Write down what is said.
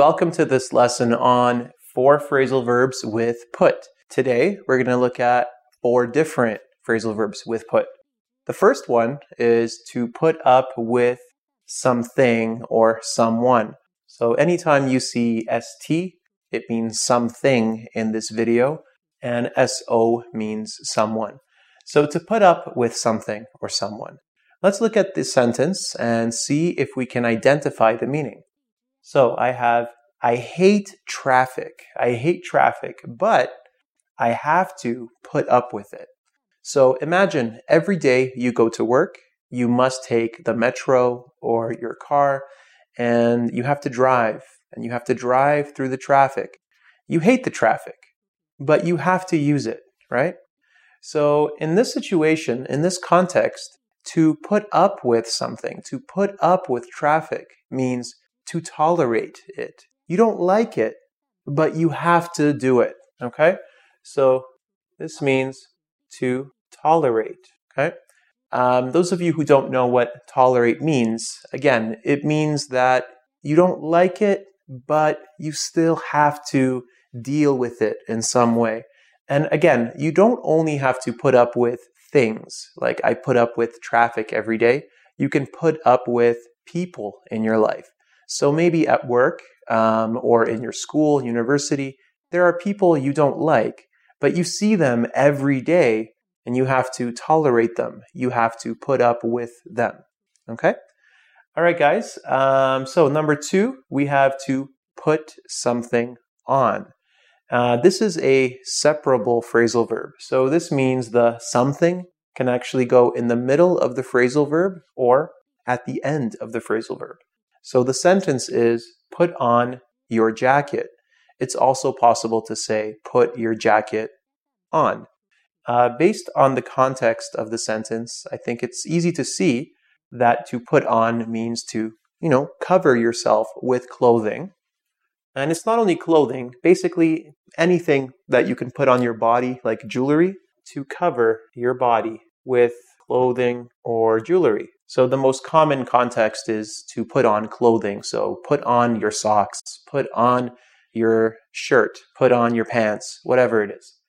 welcome to this lesson on four phrasal verbs with put. Today, we're going to look at four different phrasal verbs with put. The first one is to put up with something or someone. So anytime you see ST, it means something in this video, and SO means someone. So to put up with something or someone. Let's look at this sentence and see if we can identify the meaning. So I have, I hate traffic. I hate traffic, but I have to put up with it. So imagine every day you go to work, you must take the metro or your car and you have to drive and you have to drive through the traffic. You hate the traffic, but you have to use it, right? So in this situation, in this context, to put up with something, to put up with traffic means to tolerate it. You don't like it, but you have to do it. Okay? So this means to tolerate. Okay? Um, those of you who don't know what tolerate means, again, it means that you don't like it, but you still have to deal with it in some way. And again, you don't only have to put up with things, like I put up with traffic every day. You can put up with people in your life. So maybe at work um, or in your school, university, there are people you don't like, but you see them every day and you have to tolerate them. You have to put up with them. Okay? All right, guys. Um, so, number two, we have to put something on. Uh, this is a separable phrasal verb. So, this means the something can actually go in the middle of the phrasal verb or at the end of the phrasal verb. So, the sentence is put on your jacket. It's also possible to say put your jacket on. Uh, based on the context of the sentence, I think it's easy to see that to put on means to, you know, cover yourself with clothing. And it's not only clothing, basically anything that you can put on your body, like jewelry, to cover your body with clothing or jewelry. So the most common context is to put on clothing. So put on your socks, put on your shirt, put on your pants, whatever it is.